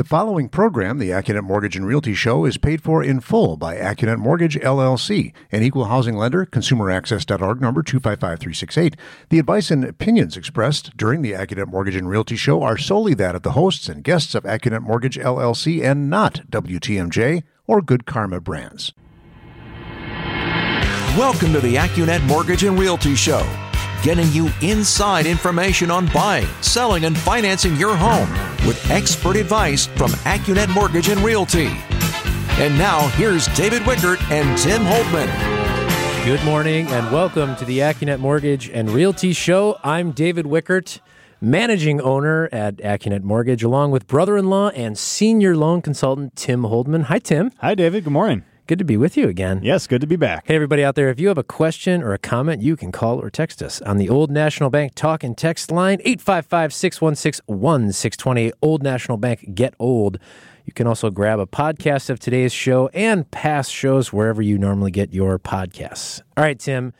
The following program, the Accunet Mortgage and Realty Show, is paid for in full by Accunet Mortgage LLC, an equal housing lender, consumeraccess.org number 255368. The advice and opinions expressed during the Accunet Mortgage and Realty Show are solely that of the hosts and guests of Accunet Mortgage LLC and not WTMJ or Good Karma Brands. Welcome to the Accunet Mortgage and Realty Show, getting you inside information on buying, selling, and financing your home with expert advice from Accunet Mortgage and Realty. And now, here's David Wickert and Tim Holdman. Good morning and welcome to the Accunet Mortgage and Realty Show. I'm David Wickert, managing owner at Accunet Mortgage, along with brother in law and senior loan consultant Tim Holdman. Hi, Tim. Hi, David. Good morning. Good to be with you again. Yes, good to be back. Hey, everybody out there, if you have a question or a comment, you can call or text us on the Old National Bank talk and text line 855 616 1620. Old National Bank Get Old. You can also grab a podcast of today's show and past shows wherever you normally get your podcasts. All right, Tim,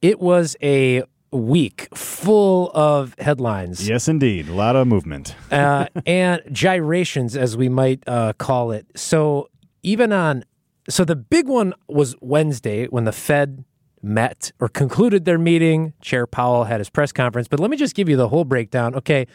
it was a week full of headlines. Yes, indeed. A lot of movement. uh, and gyrations, as we might uh, call it. So, even on so the big one was Wednesday when the Fed met or concluded their meeting. Chair Powell had his press conference. But let me just give you the whole breakdown. Okay,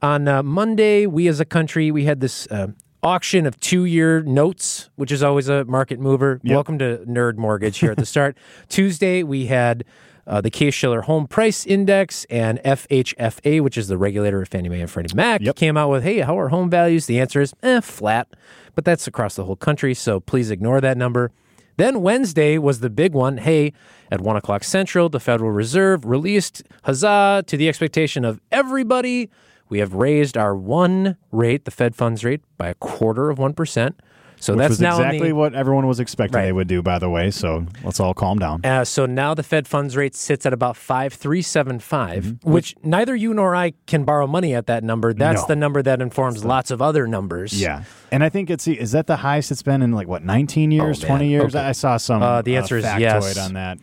on uh, Monday, we as a country we had this. Uh, auction of two-year notes, which is always a market mover. Yep. Welcome to Nerd Mortgage here at the start. Tuesday, we had uh, the Case-Shiller Home Price Index and FHFA, which is the regulator of Fannie Mae and Freddie Mac, Yep. came out with, hey, how are home values? The answer is, eh, flat. But that's across the whole country, so please ignore that number. Then Wednesday was the big one. Hey, at 1 o'clock Central, the Federal Reserve released, huzzah, to the expectation of everybody. We have raised our one rate, the Fed funds rate, by a quarter of 1%. So Which that's now exactly the- what everyone was expecting Right. they would do, by the way. So let's all calm down. Uh, so now the Fed funds rate sits at about 5.375, Mm-hmm. which neither you nor I can borrow money at that number. That's No. the number that informs lots of other numbers. Yeah. And I think it's is that the highest it's been in like what 19 years, Oh, 20 years? Okay. I saw some Uh, the answer is factoid yes. on that.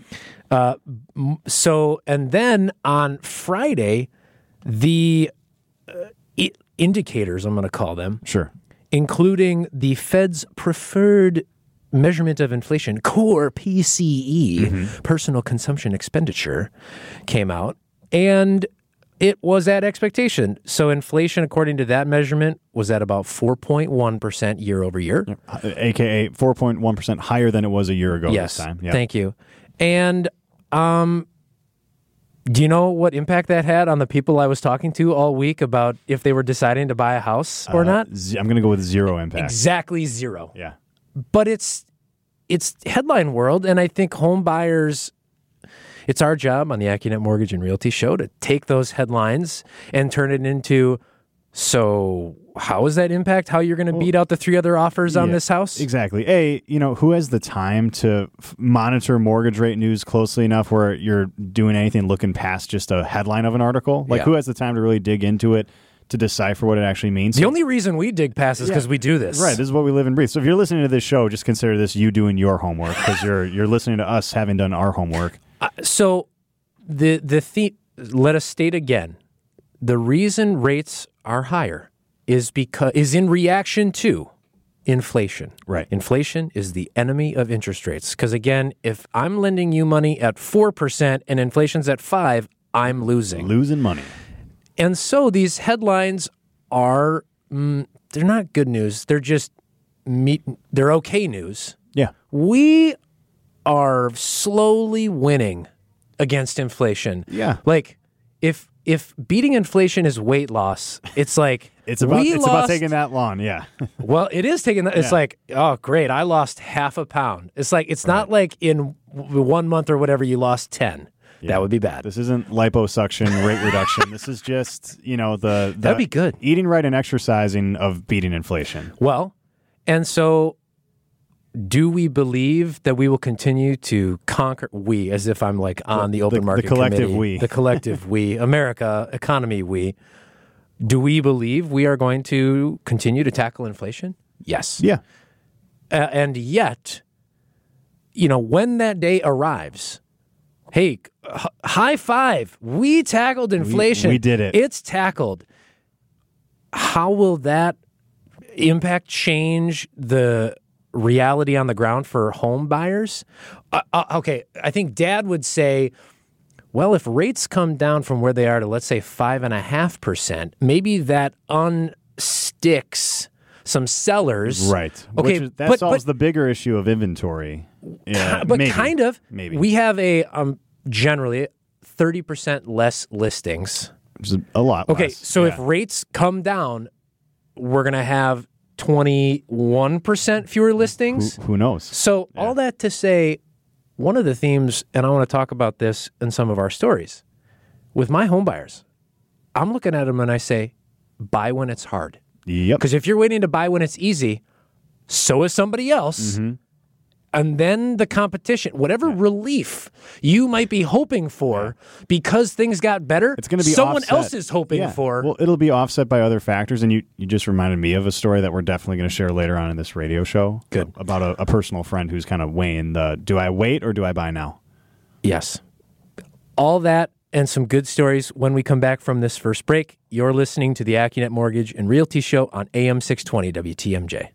So, and then on Friday, the uh, I- indicators, I'm going to call them, Sure. Including the Fed's preferred measurement of inflation, core PCE, Mm-hmm. personal consumption expenditure, came out. And it was at expectation. So inflation, according to that measurement, was at about 4.1% year over year. Uh, AKA 4.1% higher than it was a year ago Yes. this time. Yeah. Thank you. And um, do you know what impact that had on the people I was talking to all week about if they were deciding to buy a house or Uh, not? z- I'm going to go with zero impact. Exactly zero. Yeah. But it's it's headline world, and I think home buyers. It's our job on the Accunet Mortgage and Realty Show to take those headlines and turn it into. So, how is that impact? How you're going to beat out the three other offers on Yeah, this house? Exactly. A, you know, who has the time to f- monitor mortgage rate news closely enough where you're doing anything looking past just a headline of an article? Like, Yeah. who has the time to really dig into it to decipher what it actually means? The only reason we dig past is because we do this. Right, this is what we live and breathe. So if you're listening to this show, just consider this you doing your homework because you're you're listening to us having done our homework. Uh, so the the the let us state again, the reason rates are higher is because is in reaction to inflation. Right. Inflation is the enemy of interest rates because again, if I'm lending you money at 4% and inflation's at 5, I'm losing. Losing money. And so these headlines are mm, they're not good news. They're just meet, they're okay news Yeah. we are slowly winning against inflation. Yeah. Like if if beating inflation is weight loss, it's like It's about it's lost, about taking that long. Yeah. Well, it is taking that. It's Yeah. like, oh great, I lost half a pound. It's like it's not like in w- one month or whatever you lost 10. That would be bad. This isn't liposuction, rate reduction. This is just, you know, the, the That'd be good. Eating right and exercising of beating inflation. Well, and so do we believe that we will continue to conquer we as if I'm like on the, open the market collective committee, we. the collective we America economy we do we believe we are going to continue to tackle inflation yes Yeah. uh, and yet you know when that day arrives hey h- high five we tackled inflation we did it. it's tackled how will that impact change the reality on the ground for home buyers? Uh, uh, okay, I think Dad would say, well, if rates come down from where they are to let's say five and a half percent, maybe that unsticks some sellers. Right. Okay, Which, that but- solves but- the bigger issue of inventory. Yeah, but maybe. kind of. Maybe. we have a um generally thirty percent less listings. Which is a lot. Okay, less. so if rates come down, we're gonna have twenty one percent fewer listings. who, who knows? So all that to say, one of the themes, and I want to talk about this in some of our stories, with my home buyers, I'm looking at them and I say, buy when it's hard. Yep. Because if you're waiting to buy when it's easy, so is somebody else. Mm-hmm. And then the competition, whatever relief you might be hoping for because things got better, It's going to be someone offset. else is hoping Yeah. for. Well, it'll be offset by other factors, and you you just reminded me of a story that we're definitely going to share later on in this radio show. Good. about a, a personal friend who's kind of weighing the: do I wait or do I buy now? Yes. All that and some good stories when we come back from this first break. You're listening to the AccuNet Mortgage and Realty Show on AM 620 WTMJ.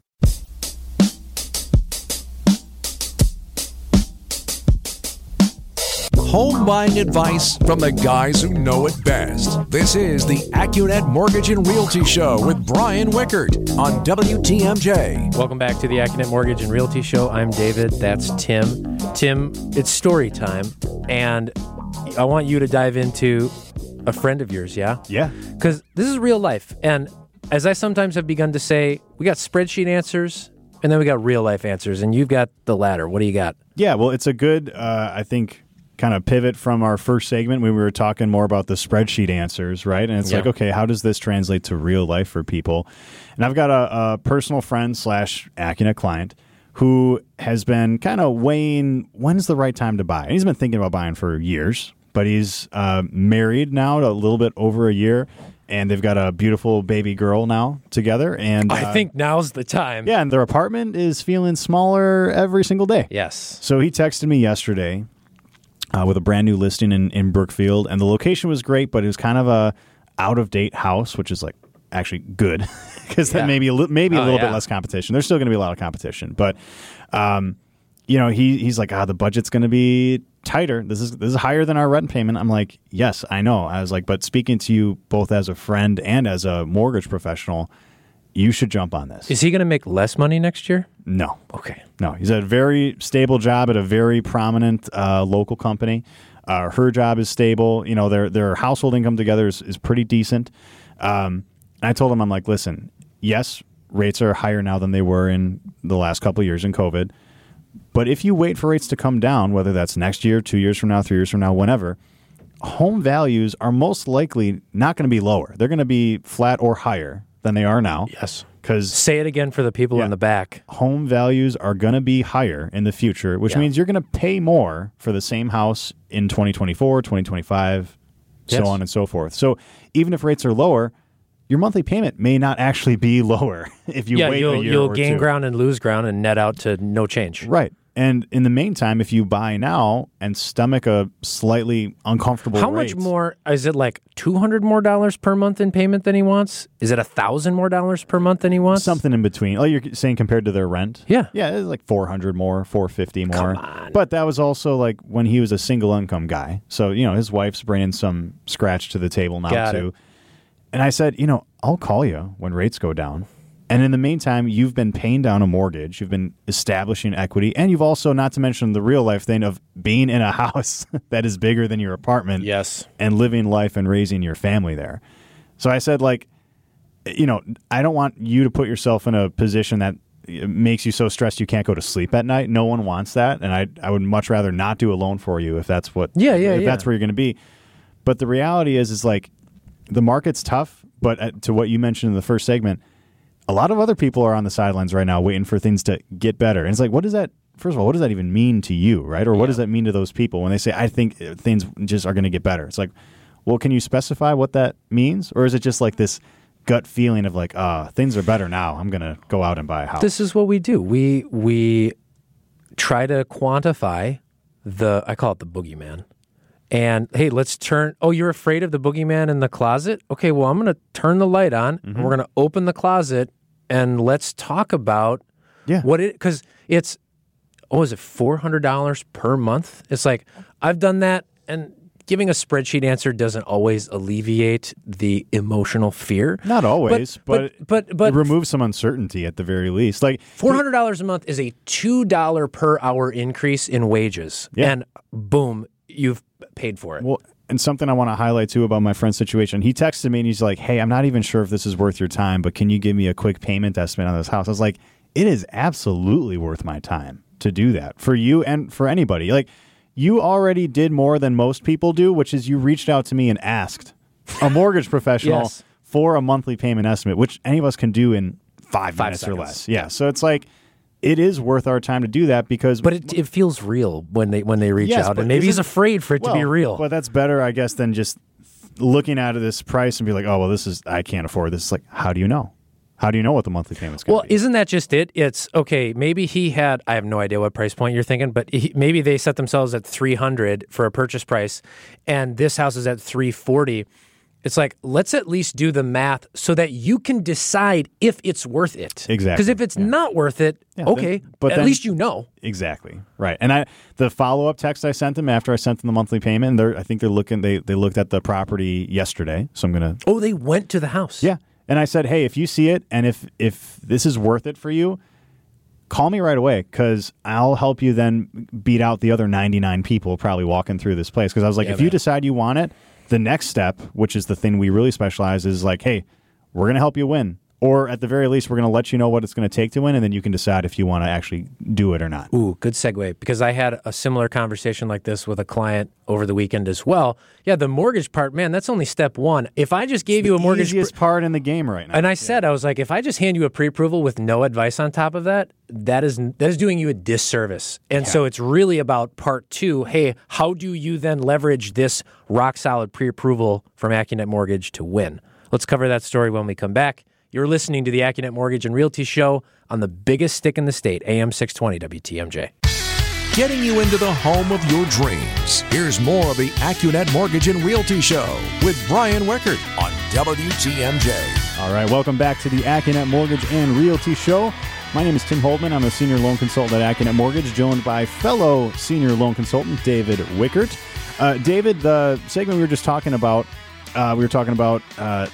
Home buying advice from the guys who know it best. This is the AccuNet Mortgage and Realty Show with Brian Wickert on WTMJ. Welcome back to the AccuNet Mortgage and Realty Show. I'm David. That's Tim. Tim, it's story time. And I want you to dive into a friend of yours, yeah? Yeah, Because this is real life. And as I sometimes have begun to say, we got spreadsheet answers and then we got real life answers. And you've got the latter. What do you got? yeah. Well, it's a good, uh, I think, kind of pivot from our first segment when we were talking more about the spreadsheet answers, right? And it's Yeah. like, okay, how does this translate to real life for people? And I've got a, a personal friend slash Accunet client who has been kind of weighing when's the right time to buy. And he's been thinking about buying for years, but he's uh, married now to a little bit over a year, and they've got a beautiful baby girl now together. And I uh, think now's the time. yeah, and their apartment is feeling smaller every single day. Yes. So he texted me yesterday uh, with a brand new listing in, in Brookfield, and the location was great, but it was kind of a out of date house, which is like actually good because Yeah. then maybe a li- maybe a Oh, little yeah. bit less competition. There's still going to be a lot of competition, but um, you know he he's like, ah, the budget's going to be tighter. This is this is higher than our rent payment. I'm like, yes, I know. I was like, but speaking to you both as a friend and as a mortgage professional, you should jump on this. Is he going to make less money next year? no, Okay. no, he's at a very stable job at a very prominent uh, local company. Uh, her job is stable. You know, their their household income together is, is pretty decent. Um, I told him, I'm like, listen, yes, rates are higher now than they were in the last couple of years in COVID. But if you wait for rates to come down, whether that's next year, two years from now, three years from now, whenever, home values are most likely not going to be lower. They're going to be flat or higher than they are now. Yes. Because Say it again for the people Yeah. in the back. home values are going to be higher in the future, which Yeah. means you're going to pay more for the same house in 2024, 2025, Yes. so on and so forth. So even if rates are lower, your monthly payment may not actually be lower if you yeah, wait you'll a year you'll or gain two. ground and lose ground and net out to no change. Right. And in the meantime, if you buy now and stomach a slightly uncomfortable How rate, much more is it? Like two hundred more dollars per month in payment than he wants? Is it a thousand more dollars per month than he wants? Something in between. Oh, you're saying compared to their rent? Yeah. Yeah, it's like 400 more, 450 more. Come on. But that was also like when he was a single income guy. So, you know, his wife's bringing some scratch to the table now, Got too. it. And I said, you know, I'll call you when rates go down. And in the meantime, you've been paying down a mortgage, you've been establishing equity, and you've also, not to mention the real life thing of being in a house that is bigger than your apartment Yes. and living life and raising your family there. So I said, like, you know, I don't want you to put yourself in a position that uh, makes you so stressed you can't go to sleep at night. No one wants that, and I I would much rather not do a loan for you if that's what Yeah, yeah, if yeah. that's where you're going to be. But the reality is, is like the market's tough. But uh, to what you mentioned in the first segment, a lot of other people are on the sidelines right now waiting for things to get better. And it's like, what does that? First of all, what does that even mean to you, right? Or what does that mean to those people when they say, "I think uh, things just are going to get better"? It's like, well, can you specify what that means, or is it just like this gut feeling of like, ah, things are better now. I'm going to go out and buy a house. This is what we do. We we try to quantify the I call it the boogeyman. And hey, let's turn. Oh, you're afraid of the boogeyman in the closet? Okay, well, I'm going to turn the light on. Mm-hmm. and We're going to open the closet, and let's talk about Yeah. what it because it's oh is it four hundred dollars per month? It's like I've done that, and giving a spreadsheet answer doesn't always alleviate the emotional fear. Not always, but but but, but it removes some uncertainty at the very least. Like Four hundred dollars a month is a two dollar per hour increase in wages, Yeah. and boom, you've paid for it. Well, and something I want to highlight too about my friend's situation. He texted me and he's like, "Hey, I'm not even sure if this is worth your time, but can you give me a quick payment estimate on this house?" I was like, "It is absolutely worth my time to do that for you and for anybody." Like, you already did more than most people do, which is you reached out to me and asked a mortgage professional Yes. for a monthly payment estimate, which any of us can do in five, Five minutes or less. Yeah, so it's like it is worth our time to do that because but it, it feels real when they when they reach Yes, out, and maybe he's afraid for it to be Well, real. But that's better, I guess, than just looking at this price and be like, oh, well, this is, I can't afford this. It's like, how do you know? How do you know what the monthly payment's going Well, to be? isn't that just it? It's okay. Maybe he had. I have no idea what price point you're thinking, but he, maybe they set themselves at 300 for a purchase price, and this house is at 340. It's like let's at least do the math so that you can decide if it's worth it. Exactly, Because if it's not worth it, then- okay, but at then- least you know. Exactly. Right. And I, the follow up text I sent them after I sent them the monthly payment, and they're, I think they're looking, they, they looked at the property yesterday. So I'm going to, Oh, they went to the house. yeah. And I said, hey, if you see it and if, if this is worth it for you, call me right away because I'll help you then beat out the other 99 people probably walking through this place. Because I was like, Yeah, if you decide you want it, the next step, which is the thing we really specialize, is like, hey, we're going to help you win. Or at the very least, we're going to let you know what it's going to take to win, and then you can decide if you want to actually do it or not. Ooh, good segue. Because I had a similar conversation like this with a client over the weekend as well. Yeah, the mortgage part, man, that's only step one. If I just gave you a mortgage, easiest part in the game right now. and I said I was like, if I just hand you a pre-approval with no advice on top of that, that is that is doing you a disservice. And so it's really about part two. Hey, how do you then leverage this rock solid pre-approval from AccuNet Mortgage to win? Let's cover that story when we come back. You're listening to the AccuNet Mortgage and Realty Show on the biggest stick in the state, AM 620 WTMJ. Getting you into the home of your dreams. Here's more of the AccuNet Mortgage and Realty Show with Brian Wickert on WTMJ. All right, welcome back to the AccuNet Mortgage and Realty Show. My name is Tim Holdman. I'm a senior loan consultant at AccuNet Mortgage, joined by fellow senior loan consultant David Wickert. Uh, David, the segment we were just talking about, uh, we were talking about uh,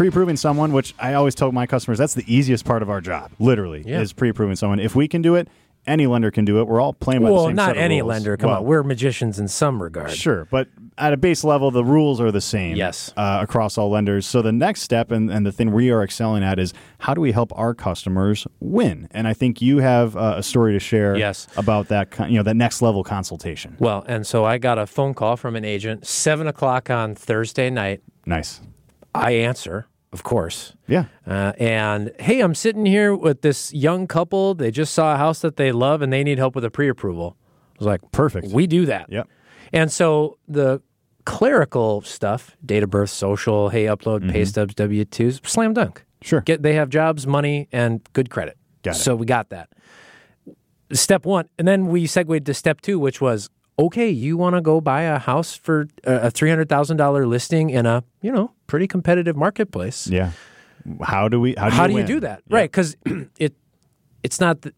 pre-approving someone, which I always tell my customers that's the easiest part of our job. Literally, Yeah. is pre-approving someone. If we can do it, any lender can do it. We're all playing by the Well, same not set of any rules. lender. Come Well, on, we're magicians in some regard. Sure, but at a base level, the rules are the same. Yes. uh, across all lenders. So the next step and, and the thing we are excelling at is how do we help our customers win? And I think you have uh, a story to share. Yes. about that. You know, that next level consultation. Well, and so I got a phone call from an agent seven o'clock on Thursday night. Nice. I answer, of course. Yeah. Uh, and hey, I'm sitting here with this young couple. They just saw a house that they love and they need help with a pre approval. I was like, Perfect. We do that. Yep. And so the clerical stuff, date of birth, social, hey, upload pay stubs, W 2s, slam dunk. Mm-hmm. Sure. Get They have jobs, money, and good credit. Got it. So we got that. Step one. And then we segued to step two, which was okay, you want to go buy a house for uh, a a $300,000 listing in a, you know, pretty competitive marketplace yeah. How do we? How do, how you, do you do that Yeah. right because it it's not th-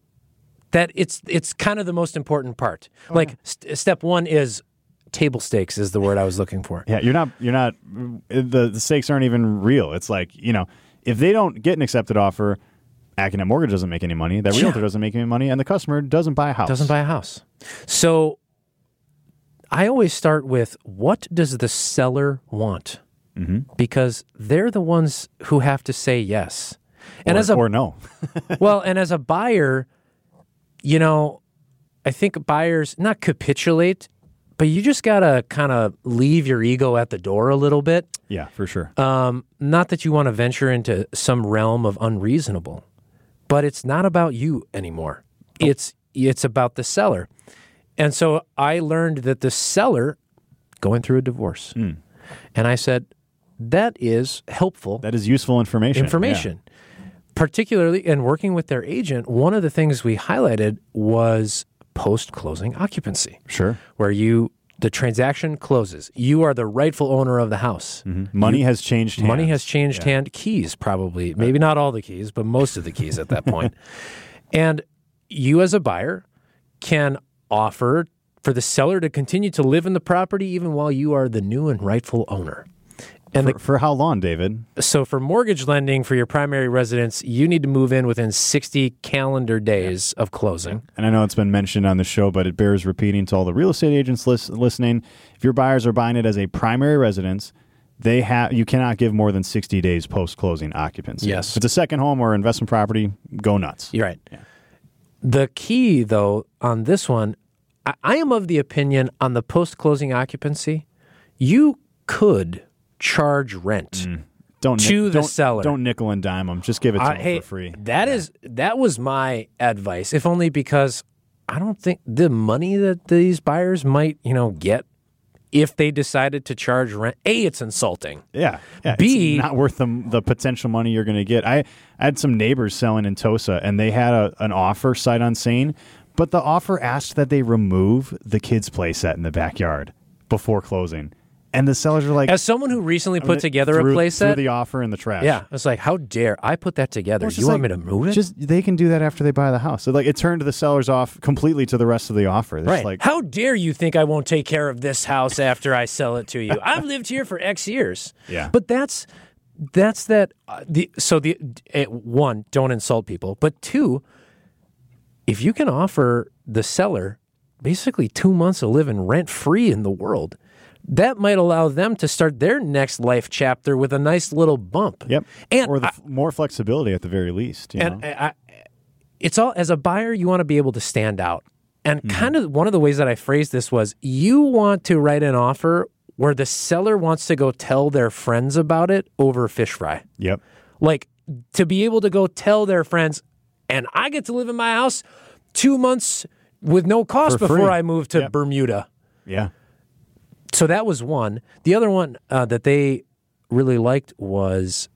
that it's it's kind of the most important part Oh, like st- step one is table stakes is the word i was looking for Yeah, you're not. You're not. The, the stakes aren't even real. It's like you know, if they don't get an accepted offer, Accunet Mortgage doesn't make any money. That Yeah. realtor doesn't make any money, and the customer doesn't buy a house. doesn't buy a house so i always start with what does the seller want Mm-hmm. because they're the ones who have to say yes and or, as a or no. well, and as a buyer, you know, I think buyers not capitulate, but you just gotta kind of leave your ego at the door a little bit. yeah, for sure. Um, not that you want to venture into some realm of unreasonable, but it's not about you anymore. It's it's about the seller. And so I learned that the seller going through a divorce. Hmm. And I said, that is helpful that is useful information. information. Particularly in working with their agent, one of the things we highlighted was post closing occupancy, Sure. where you the transaction closes. You are the rightful owner of the house. Mm-hmm. Money has changed. Money has changed hand. Keys, probably. Maybe not all the keys, but most of the keys at that point. And you, as a buyer, can offer for the seller to continue to live in the property even while you are the new and rightful owner. And For, for how long, David? so, for mortgage lending for your primary residence, you need to move in within 60 calendar days of closing. And I know it's been mentioned on the show, but it bears repeating to all the real estate agents lis- listening. If your buyers are buying it as a primary residence, they have you cannot give more than 60 days post closing occupancy. Yes. If it's a second home or investment property, go nuts. You're right. The key, though, on this one, I, I am of the opinion on the post closing occupancy, you could charge rent. Mm. Don't To the don't, seller. Don't nickel and dime them. Just give it to them hey, for free. that is that was my advice, if only because I don't think the money that these buyers might, you know, get if they decided to charge rent. A, it's insulting. Yeah. yeah B- it's not worth the, the potential money you're going to get. I, I had some neighbors selling in Tosa, and they had a, an offer sight unseen, but the offer asked that they remove the kids' play set in the backyard before closing. And the sellers are like, As someone who recently put together threw, a threw playset, the offer in the trash. yeah, it's like, how dare I put that together? It's You want like- me to move it? Just they can do that after they buy the house. So like it turned the sellers off completely to the rest of the offer. They're Right. like How dare you think I won't take care of this house after I sell it to you? I've lived here for X years. Yeah. But that's that's that uh, the so the uh, one, don't insult people, but two, if you can offer the seller basically 2 months of living rent free in the world, that might allow them to start their next life chapter with a nice little bump. Yep. And or the, more flexibility at the very least. You and I, it's all as a buyer, you want to be able to stand out. And Mm-hmm. kind of one of the ways that I phrased this was you want to write an offer where the seller wants to go tell their friends about it over fish fry. yep. Like to be able to go tell their friends, and I get to live in my house two months with no cost For free. before I move to Yep. Bermuda. Yeah. So that was one. The other one uh, that they really liked was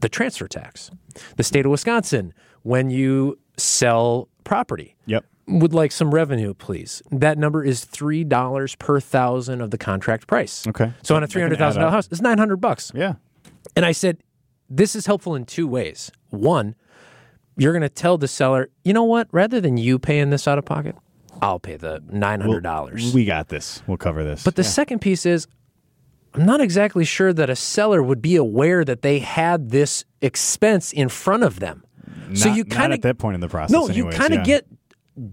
the transfer tax. The state of Wisconsin, when you sell property, Yep. would like some revenue, please. That number is three dollars per thousand of the contract price. Okay. So on a three hundred thousand dollar house, it's nine hundred bucks. Yeah. And I said, this is helpful in two ways. One, you're going to tell the seller, you know what? Rather than you paying this out of pocket, I'll pay the nine hundred dollars. We got this. We'll cover this. But the second piece is, I'm not exactly sure that a seller would be aware that they had this expense in front of them. so you not kind at of that point in the process. no, you kind of yeah. get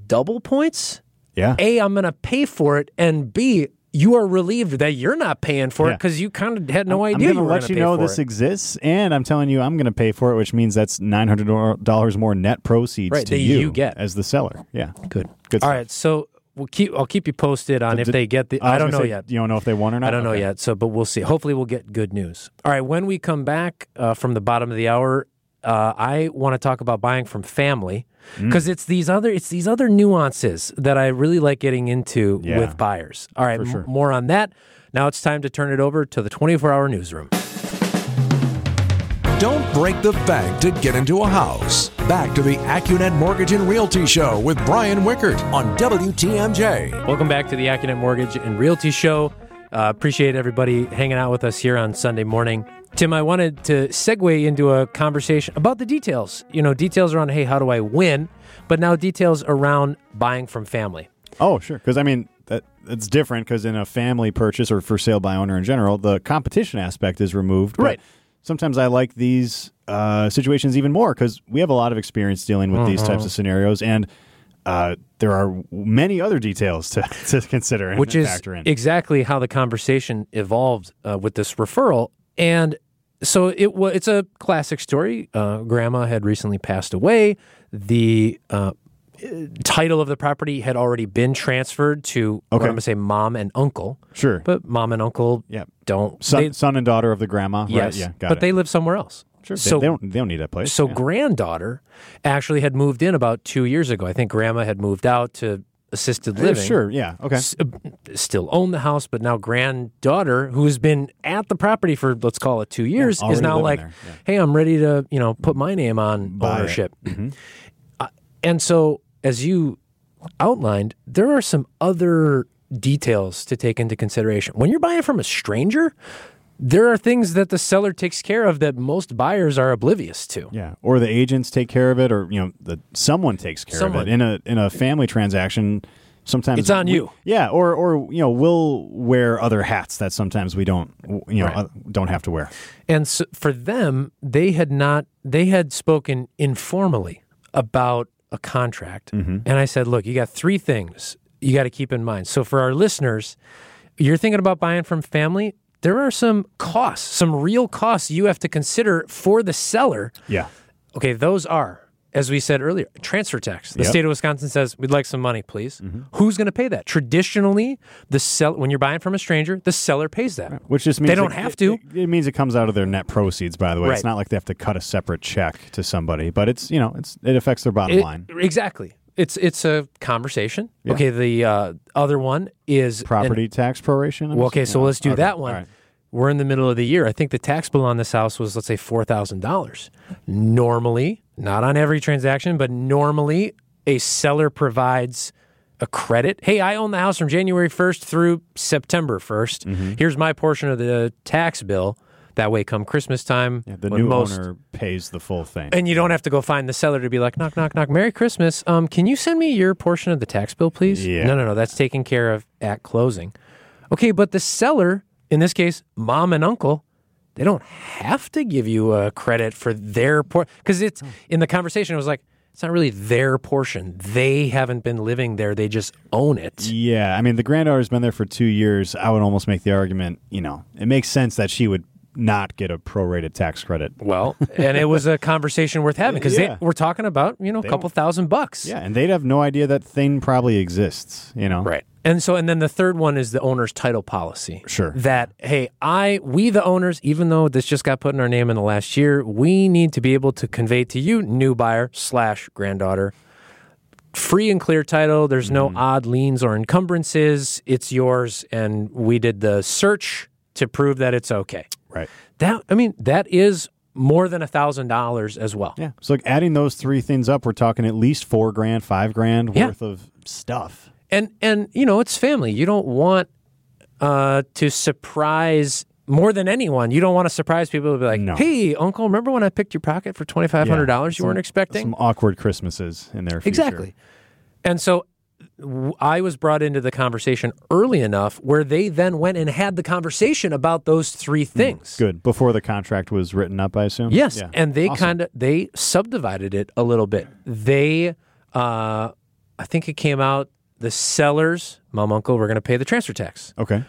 double points. yeah. A, I'm going to pay for it, and B, you are relieved that you're not paying for it because you kind of had no I'm idea going you to let you know this it. exists, and I'm telling you I'm going to pay for it, which means that's nine hundred dollars more net proceeds Right, to you, you get. as the seller. Yeah, Good. Good All stuff. right, so we'll keep. I'll keep you posted on if Did- they get the. was I don't know say, yet. You don't know if they won or not. I don't know yet. So, but we'll see. Hopefully, we'll get good news. All right. When we come back uh, from the bottom of the hour, uh, I want to talk about buying from family Mm. because it's these other it's these other nuances that I really like getting into Yeah. with buyers. All right. For m- sure. more on that. Now it's time to turn it over to the 24 hour newsroom. Don't break the bank to get into a house. Back to the AccuNet Mortgage and Realty Show with Brian Wickert on WTMJ. Welcome back to the Accunet Mortgage and Realty Show. Uh, appreciate everybody hanging out with us here on Sunday morning. Tim, I wanted to segue into a conversation about the details. You know, details around, hey, how do I win? But now details around buying from family. Oh, sure. Because I mean, that it's different because in a family purchase or for sale by owner in general, the competition aspect is removed. Right. Sometimes I like these uh, situations even more because we have a lot of experience dealing with these Uh-huh. types of scenarios, and uh, there are many other details to, to consider and which is factor in. exactly how the conversation evolved uh, with this referral. And so it was. It's a classic story. Uh, grandma had recently passed away. The uh, title of the property had already been transferred to what Okay. I'm going to say mom and uncle. sure. But mom and uncle yeah. don't. Son, they, son and daughter of the grandma. right? yes, Yeah. Got but it. they live somewhere else. sure. They- So they, don't. They don't need that place. so Yeah. granddaughter actually had moved in about two years ago. I think grandma had moved out to assisted Yeah, living. Sure. Yeah. Okay. s- uh, still own the house, but now granddaughter, who has been at the property for let's call it two years, is now like, yeah. "Hey, I'm ready to you know put my name on Buy ownership." Uh, and so, as you outlined, there are some other details to take into consideration. When you're buying from a stranger, there are things that the seller takes care of that most buyers are oblivious to. Yeah, or the agents take care of it, or you know, the someone takes care Someone. of it in a in a family transaction. Sometimes It's on we- you. Yeah, or or you know, we'll wear other hats that sometimes we don't you know Right. uh, don't have to wear. And so for them, they had not they had spoken informally about a contract. And I said, "Look, you got three things you got to keep in mind." So for our listeners, you're thinking about buying from family, there are some costs, some real costs you have to consider for the seller. Yeah, Okay, those are as we said earlier, transfer tax. The Yep. state of Wisconsin says, "We'd like some money, please." Mm-hmm. Who's going to pay that? Traditionally, the sell when you're buying from a stranger, the seller pays that. which just means They don't it- have to. It, it means it comes out of their net proceeds. By the way, Right. it's not like they have to cut a separate check to somebody, but it's you know it's it affects their bottom It- line. Exactly. It's it's a conversation. Yeah. Okay. The uh, other one is an- Property tax proration. I'm well, okay, so assuming? let's do Okay, that one. right. We're in the middle of the year. I think the tax bill on this house was let's say four thousand dollars. Normally, not on every transaction, but normally a seller provides a credit. Hey, I own the house from January first through September 1st Mm-hmm. Here's my portion of the tax bill. That way, come Christmas time, Yeah, the new most owner pays the full thing. and you don't have to go find the seller to be like, knock, knock, knock. Merry Christmas. Um, can you send me your portion of the tax bill, please? Yeah. No, no, no. That's taken care of at closing. Okay, but the seller, in this case, mom and uncle, they don't have to give you a credit for their portion because it's in the conversation. It was like it's not really their portion. They haven't been living there. They just own it. Yeah, I mean, the granddaughter's been there for two years. I would almost make the argument, you know, it makes sense that she would not get a prorated tax credit. Well, and it was a conversation worth having because Yeah. we're talking about you know a couple thousand bucks. Yeah, and they'd have no idea that thing probably exists, you know? Right. And so and then the third one is the owner's title policy. Sure. That hey, I we the owners, even though this just got put in our name in the last year, we need to be able to convey to you, new buyer slash granddaughter, free and clear title. There's no mm-hmm. odd liens or encumbrances. It's yours, and we did the search to prove that it's okay. Right. That I mean, that is more than a thousand dollars as well. Yeah. So like adding those three things up, we're talking at least four grand, five grand Yeah. worth of stuff. and and you know it's family you don't want uh to surprise more than anyone you don't want to surprise people to be like No. hey uncle remember when i picked your pocket for $2500 you Some- weren't expecting Some awkward Christmases in their future. exactly and so I was brought into the conversation early enough where they then went and had the conversation about those three things. Mm, Good. Before the contract was written up, I assume? Yes, Yeah. and they Awesome. kind of they subdivided it a little bit. They, uh, I think it came out the sellers, mom, uncle, were going to pay the transfer tax. Okay.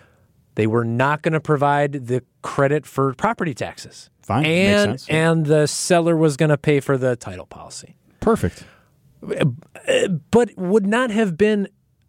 They were not going to provide the credit for property taxes. Fine. And and the seller was going to pay for the title policy, Perfect. But would not have been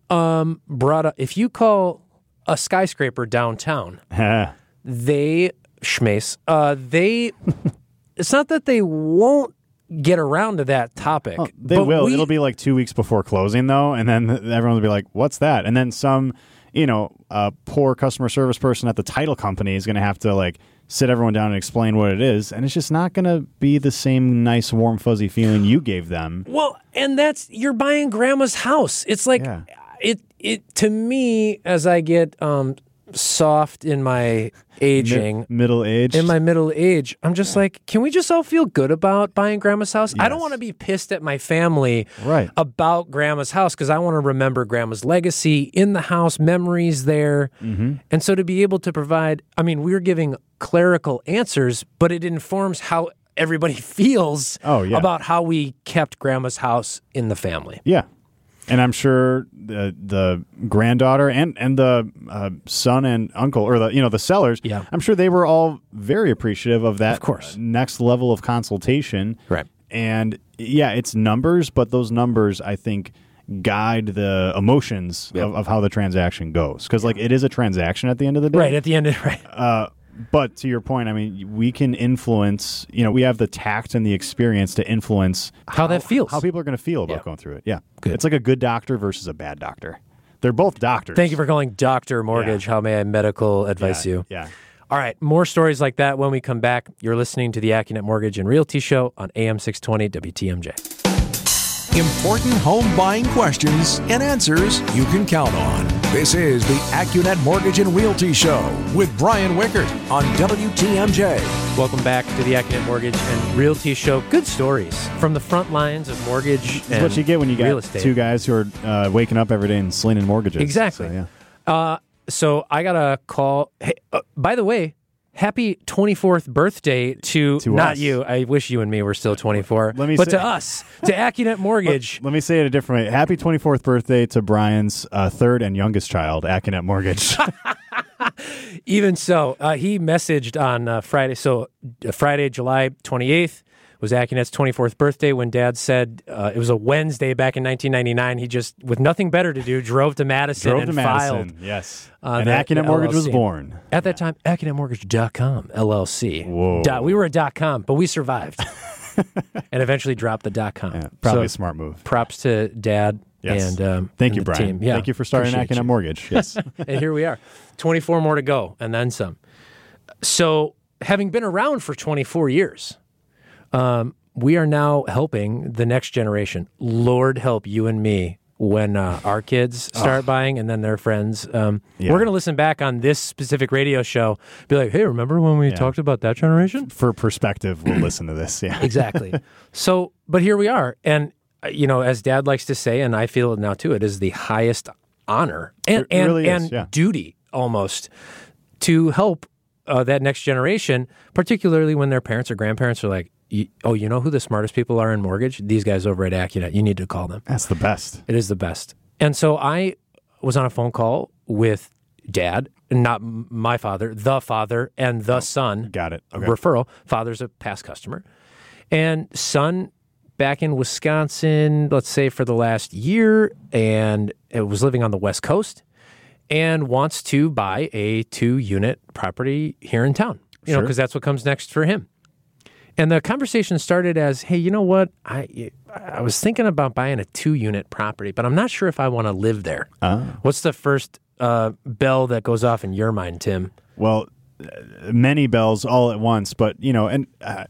um, brought up if you call a skyscraper downtown. they schmace. Uh, they. it's not that they won't get around to that topic. They but will. we- It'll be like two weeks before closing, though, and then everyone will be like, "What's that?" And then some, you know, uh, poor customer service person at the title company is going to have to like sit everyone down and explain what it is, and it's just not going to be the same nice, warm, fuzzy feeling you gave them. Well, and that's you're buying grandma's house. It's like Yeah. it it to me as I get um soft in my aging. Middle age. in my middle age, I'm just like, can we just all feel good about buying grandma's house? I don't want to be pissed at my family Right. about grandma's house because I want to remember grandma's legacy in the house, memories there. Mm-hmm. And so to be able to provide, I mean, we're giving clerical answers, but it informs how everybody feels Oh, yeah. about how we kept grandma's house in the family. Yeah. And I'm sure the the granddaughter and and the uh, son and uncle or the you know the sellers. Yeah. I'm sure they were all very appreciative of that. Of course. next level of consultation. Right. And yeah, it's numbers, but those numbers I think guide the emotions of, of how the transaction goes because like it is a transaction at the end of the day. Right at the end, of, right? Uh, but to your point, I mean, we can influence. You know, we have the tact and the experience to influence How that feels. how people are going to feel about Yeah. going through it. Yeah, Good. It's like a good doctor versus a bad doctor. They're both doctors. Thank you for calling Doctor Mortgage. How may I medical advice yeah, you? Yeah. All right, more stories like that when we come back. You're listening to the AccuNet Mortgage and Realty Show on AM 620 WTMJ. Important home buying questions and answers you can count on. This is the AccuNet Mortgage and Realty Show with Brian Wickert on WTMJ. Welcome back to the AccuNet Mortgage and Realty Show. Good stories from the front lines of mortgage That's what you get when you real got estate. two guys who are uh, waking up every day and slinging mortgages. Exactly. So, yeah. Uh, so I got a call. Hey, uh, by the way, happy 24th birthday to, To not us. you. I wish you and me were still 24. Let me but say- to us, to AccuNet Mortgage. Let me say it a different way. Happy 24th birthday to Brian's uh, third and youngest child, Accunet Mortgage. Even so, uh, he messaged on uh, Friday. So uh, Friday, July 28th was AccuNet's 24th birthday when Dad said uh, it was a Wednesday back in 1999. He just, with nothing better to do, drove to Madison Drove and to Madison. filed. Yes. uh, and the Mortgage was born. At that time, AccuNetMortgage.com, LLC. Whoa. Dot, we were a dot com, but we survived and eventually dropped the dot com. Yeah, probably So, a smart move. props to Dad Yes. and um, Thank and you, Brian. Team. Yeah, Thank you for starting Accunet. Mortgage. Yes. and here we are. 24 more to go, and then some. So, having been around for 24 years, um, we are now helping the next generation. Lord help you and me when uh, our kids start buying and then their friends. Um, Yeah. We're going to listen back on this specific radio show, be like, hey, remember when we talked about that generation? for perspective, we'll listen to this. Yeah. Exactly. so, but here we are. And, uh, you know, as dad likes to say, and I feel it now too, it is the highest honor and, and, really and yeah. duty almost to help uh, that next generation, particularly when their parents or grandparents are like, "Y- oh, you know who the smartest people are in mortgage? These guys over at AccuNet. You need to call them. That's the best. It is the best. And so I was on a phone call with dad, not my father, the father, and the oh, son Got it. Okay. referral. Father's a past customer. And son back in Wisconsin, let's say for the last year, and it was living on the West Coast and wants to buy a two unit property here in town, you know, because that's what comes next for him. And the conversation started as, "Hey, you know what? I I was thinking about buying a two unit property, but I'm not sure if I want to live there. Ah. What's the first uh, bell that goes off in your mind, Tim? Well, many bells all at once, but you know, and uh,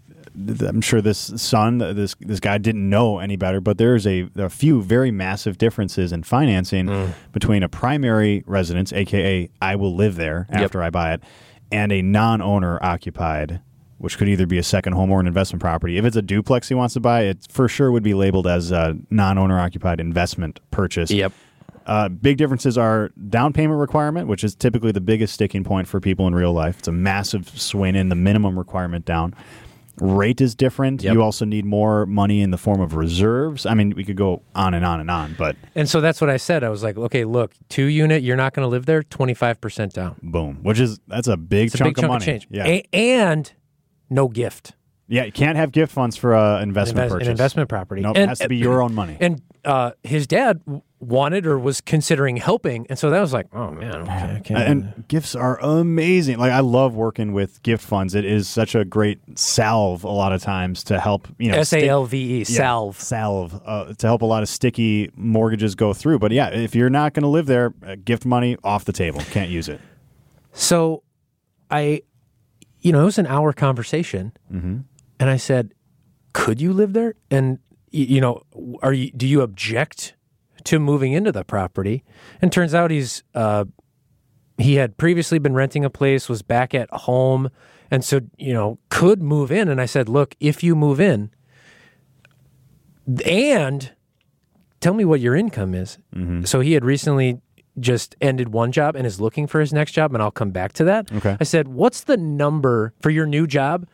I'm sure this son, this this guy didn't know any better, but there's a, a few very massive differences in financing between a primary residence, aka I will live there after I buy it, and a non-owner occupied. Which could either be a second home or an investment property. If it's a duplex he wants to buy, it for sure would be labeled as a non-owner occupied investment purchase. Yep. Uh, big differences are down payment requirement, which is typically the biggest sticking point for people in real life. It's a massive swing in the minimum requirement down. Rate is different. Yep. You also need more money in the form of reserves. I mean, we could go on and on and on, but And so that's what I said. I was like, okay, look, two unit, you're not going to live there, 25% down. boom, which is that's a big It's a chunk big chunk of of, money. change. Yeah, A- and no gift. yeah. You can't have gift funds for a investment Invest- purchase. an investment property. Nope, it has to be your own money. And uh, his dad wanted or was considering helping. And so that was like, oh, man, okay, I can't. and gifts are amazing. Like I love working with gift funds. It is such a great salve a lot of times to help you know S A L V E, salve. salve uh, to help a lot of sticky mortgages go through. But yeah, if you're not going to live there, uh, gift money off the table. Can't use it. So I, you know, it was an hour conversation. Mm-hmm. And I said, could you live there? And, you know, are you, do you object to moving into the property? And turns out he's, uh, he had previously been renting a place, was back at home, and so, you know, could move in. And I said, look, if you move in, and tell me what your income is. Mm-hmm. So he had recently just ended one job and is looking for his next job, and I'll come back to that. Okay. I said, What's the number for your new job?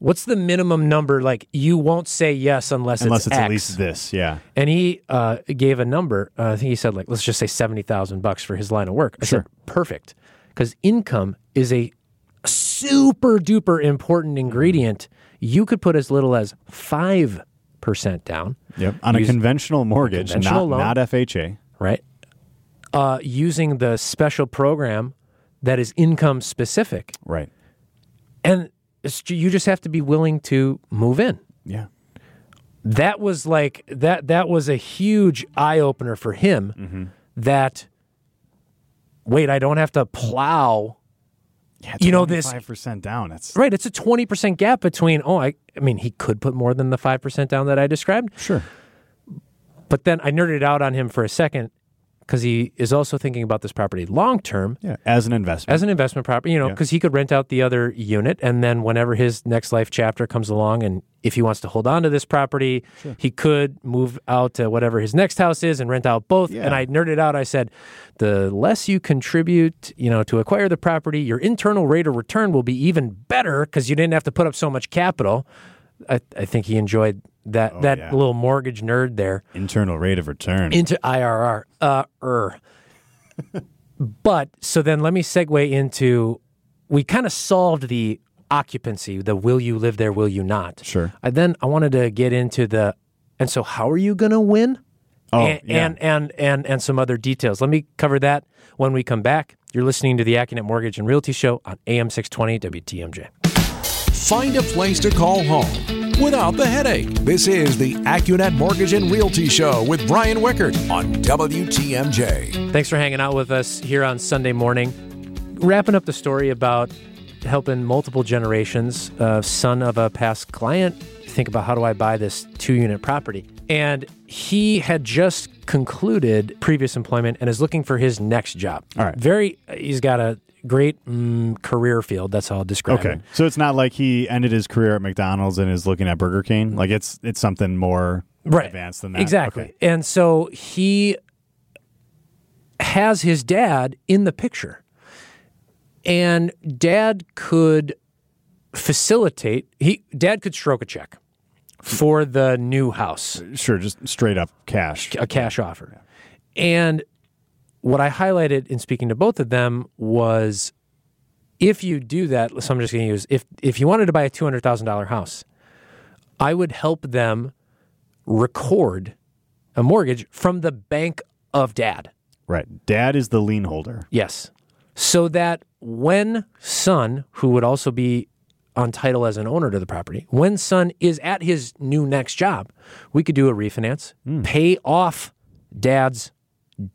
What's the minimum number? Like, you won't say yes unless, Unless it's, X. at least this. Yeah. And he uh, gave a number. Uh, I think he said, like, let's just say 70000 bucks for his line of work. I Sure. said, perfect. Because income is a super duper important ingredient. You could put as little as 5% down. Yep. On a Use- conventional mortgage, conventional not loan. not FHA. right? Uh, using the special program that is income specific, Right. and it's, you just have to be willing to move in. Yeah. That was like that. That was a huge eye opener for him. Mm-hmm. That wait, I don't have to plow. Yeah. You know, this- five percent down. It's Right, it's a twenty percent gap between. Oh, I. I mean, he could put more than the five percent down that I described. sure. But then I nerded out on him for a second. Because he is also thinking about this property long term Yeah, as an investment. as an investment property, you know, Yeah. because he could rent out the other unit, and then whenever his next life chapter comes along, and if he wants to hold on to this property, he could move out to whatever his next house is and rent out both. Yeah. And I nerded out. I said, the less you contribute, you know, to acquire the property, your internal rate of return will be even better because you didn't have to put up so much capital. I, I think he enjoyed that that Oh, yeah. little mortgage nerd there Internal rate of return. into IRR. Uh, er. but so then let me segue into we kind of solved the occupancy, the will you live there, will you not? Sure. I then I wanted to get into the and so how are you going to win? Oh, and, yeah. and and and and some other details. Let me cover that when we come back. You're listening to the Accunet Mortgage and Realty Show on AM 620 WTMJ. Find a place to call home without the headache. This is the Accunet Mortgage and Realty Show with Brian Wickert on WTMJ. Thanks for hanging out with us here on Sunday morning. Wrapping up the story about helping multiple generations, uh, son of a past client, think about how do I buy this two unit property. And he had just concluded previous employment and is looking for his next job. All right. Very, he's got a great mm, career field. That's how I'll describe Okay, it. so it's not like he ended his career at McDonald's and is looking at Burger King. Like it's it's something more right. advanced than that. Exactly. Okay. And so he has his dad in the picture. And dad could facilitate he dad could stroke a check for the new house, Sure, just straight up cash. a cash offer. And what I highlighted in speaking to both of them was if you do that, so I'm just going to use if if you wanted to buy a two hundred thousand dollar house, I would help them record a mortgage from the bank of dad. Right. Dad is the lien holder. Yes, so that when son, who would also be on title as an owner to the property, when son is at his new next job, we could do a refinance, hmm. pay off dad's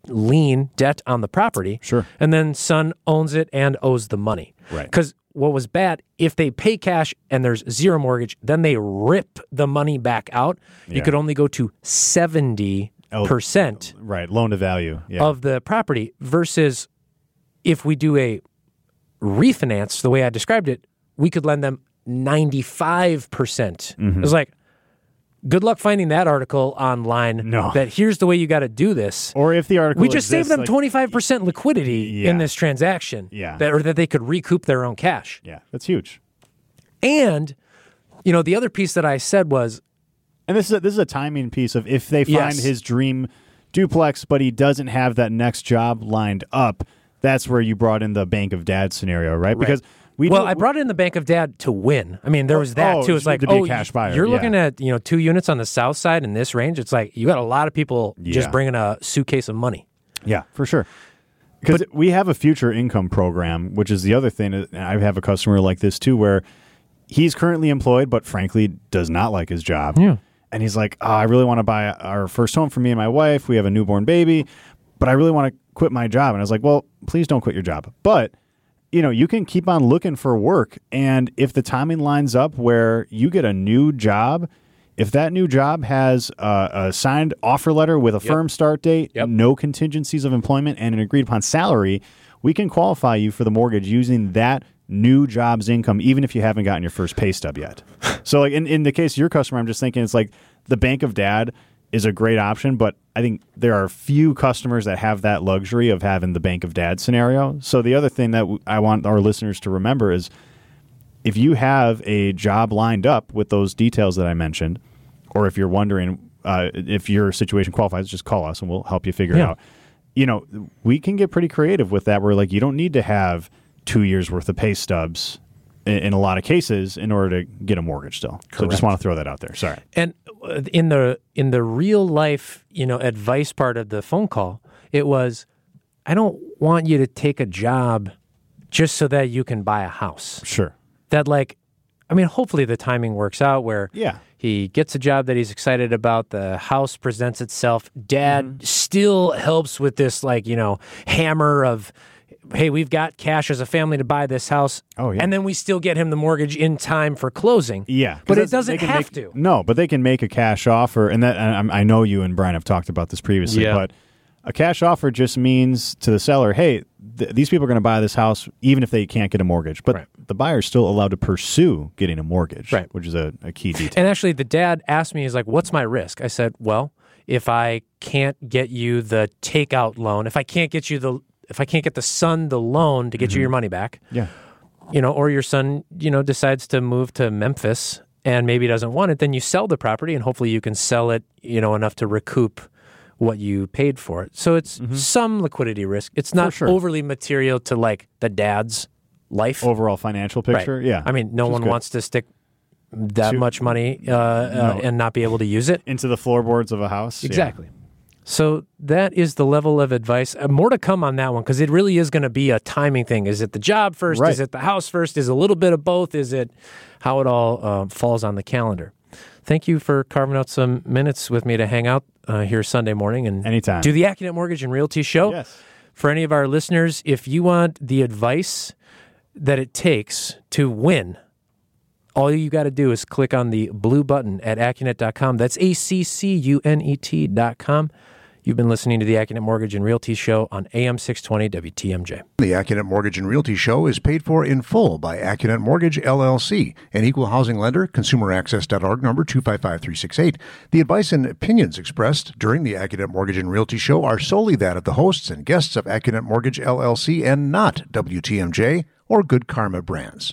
lien debt on the property. Sure. And then son owns it and owes the money. Right. Because what was bad, if they pay cash and there's zero mortgage, then they rip the money back out. You could only go to 70% Right. Loan to value. Yeah. of the property versus if we do a refinance the way I described it, we could lend them 95%. percent Mm-hmm. It was like, good luck finding that article online. No. That here's the way you got to do this. or if the article we just saved them like- 25% liquidity Yeah. in this transaction. Yeah. That, or that they could recoup their own cash. Yeah, that's huge. And, you know, the other piece that I said was And this is a, this is a timing piece of if they find Yes. his dream duplex, but he doesn't have that next job lined up. That's where you brought in the Bank of Dad scenario, right? Because we well, do- I brought in the Bank of Dad to win. I mean, there oh, was that oh, too. It's to like, a oh, cash buyer, you're yeah. looking at you know two units on the south side in this range. It's like you got a lot of people just bringing a suitcase of money. Yeah, for sure. Because we have a future income program, which is the other thing. I have a customer like this too, where he's currently employed, but frankly does not like his job. Yeah. And he's like, oh, I really want to buy our first home for me and my wife. We have a newborn baby, but I really want to quit my job. And I was like, well, please don't quit your job. But you know, you can keep on looking for work. And if the timing lines up where you get a new job, if that new job has a, a signed offer letter with a firm start date, Yep. no contingencies of employment, and an agreed upon salary, we can qualify you for the mortgage using that new job's income, even if you haven't gotten your first pay stub yet. so, like in, in the case of your customer, I'm just thinking it's like the Bank of Dad is a great option, but I think there are few customers that have that luxury of having the Bank of Dad scenario. So, the other thing that I want our listeners to remember is if you have a job lined up with those details that I mentioned, or if you're wondering uh, if your situation qualifies, just call us and we'll help you figure it out. You know, we can get pretty creative with that. Where like you don't need to have two years worth of pay stubs in, a lot of cases in order to get a mortgage still. So Correct. just want to throw that out there. Sorry. And uh, in the in the real life, you know, advice part of the phone call, it was, I don't want you to take a job just so that you can buy a house. Sure. That like, I mean, hopefully the timing works out where Yeah. he gets a job that he's excited about. The house presents itself. Dad still helps with this, like, you know, hammer of, hey, we've got cash as a family to buy this house. Oh, yeah. And then we still get him the mortgage in time for closing. Yeah. But it doesn't they can have make- to. No, but they can make a cash offer, and that and I'm- I know you and Brian have talked about this previously. Yeah. But A cash offer just means to the seller, hey, th- these people are going to buy this house even if they can't get a mortgage. But Right. the buyer's still allowed to pursue getting a mortgage, Right. which is a, a key detail. And actually, the dad asked me, he's like, what's my risk? I said, well, if I can't get you the takeout loan, if I can't get you the, if I can't get the son the loan to get you your money back, yeah. you know, or your son, you know, decides to move to Memphis and maybe doesn't want it, then you sell the property and hopefully you can sell it, you know, enough to recoup what you paid for it. So it's some liquidity risk. It's not sure. overly material to like the dad's life. Overall financial picture, Right. yeah. I mean, no Which one wants to stick that much money uh, uh, and not be able to use it. into the floorboards of a house. yeah. So that is the level of advice. Uh, more to come on that one because it really is going to be a timing thing. Is it the job first? Right. Is it the house first? Is it a little bit of both? Is it how it all uh, falls on the calendar? Thank you for carving out some minutes with me to hang out uh, here Sunday morning and Anytime. do the Accunet Mortgage and Realty Show. Yes. For any of our listeners, if you want the advice that it takes to win, all you got to do is click on the blue button at accunet.com. That's A C C U N E T.com. You've been listening to the Accunet Mortgage and Realty Show on AM 620 WTMJ. The Accunet Mortgage and Realty Show is paid for in full by Accunet Mortgage LLC, an equal housing lender, consumeraccess.org number 255368. The advice and opinions expressed during the Accunet Mortgage and Realty Show are solely that of the hosts and guests of Accunet Mortgage LLC and not WTMJ or Good Karma Brands.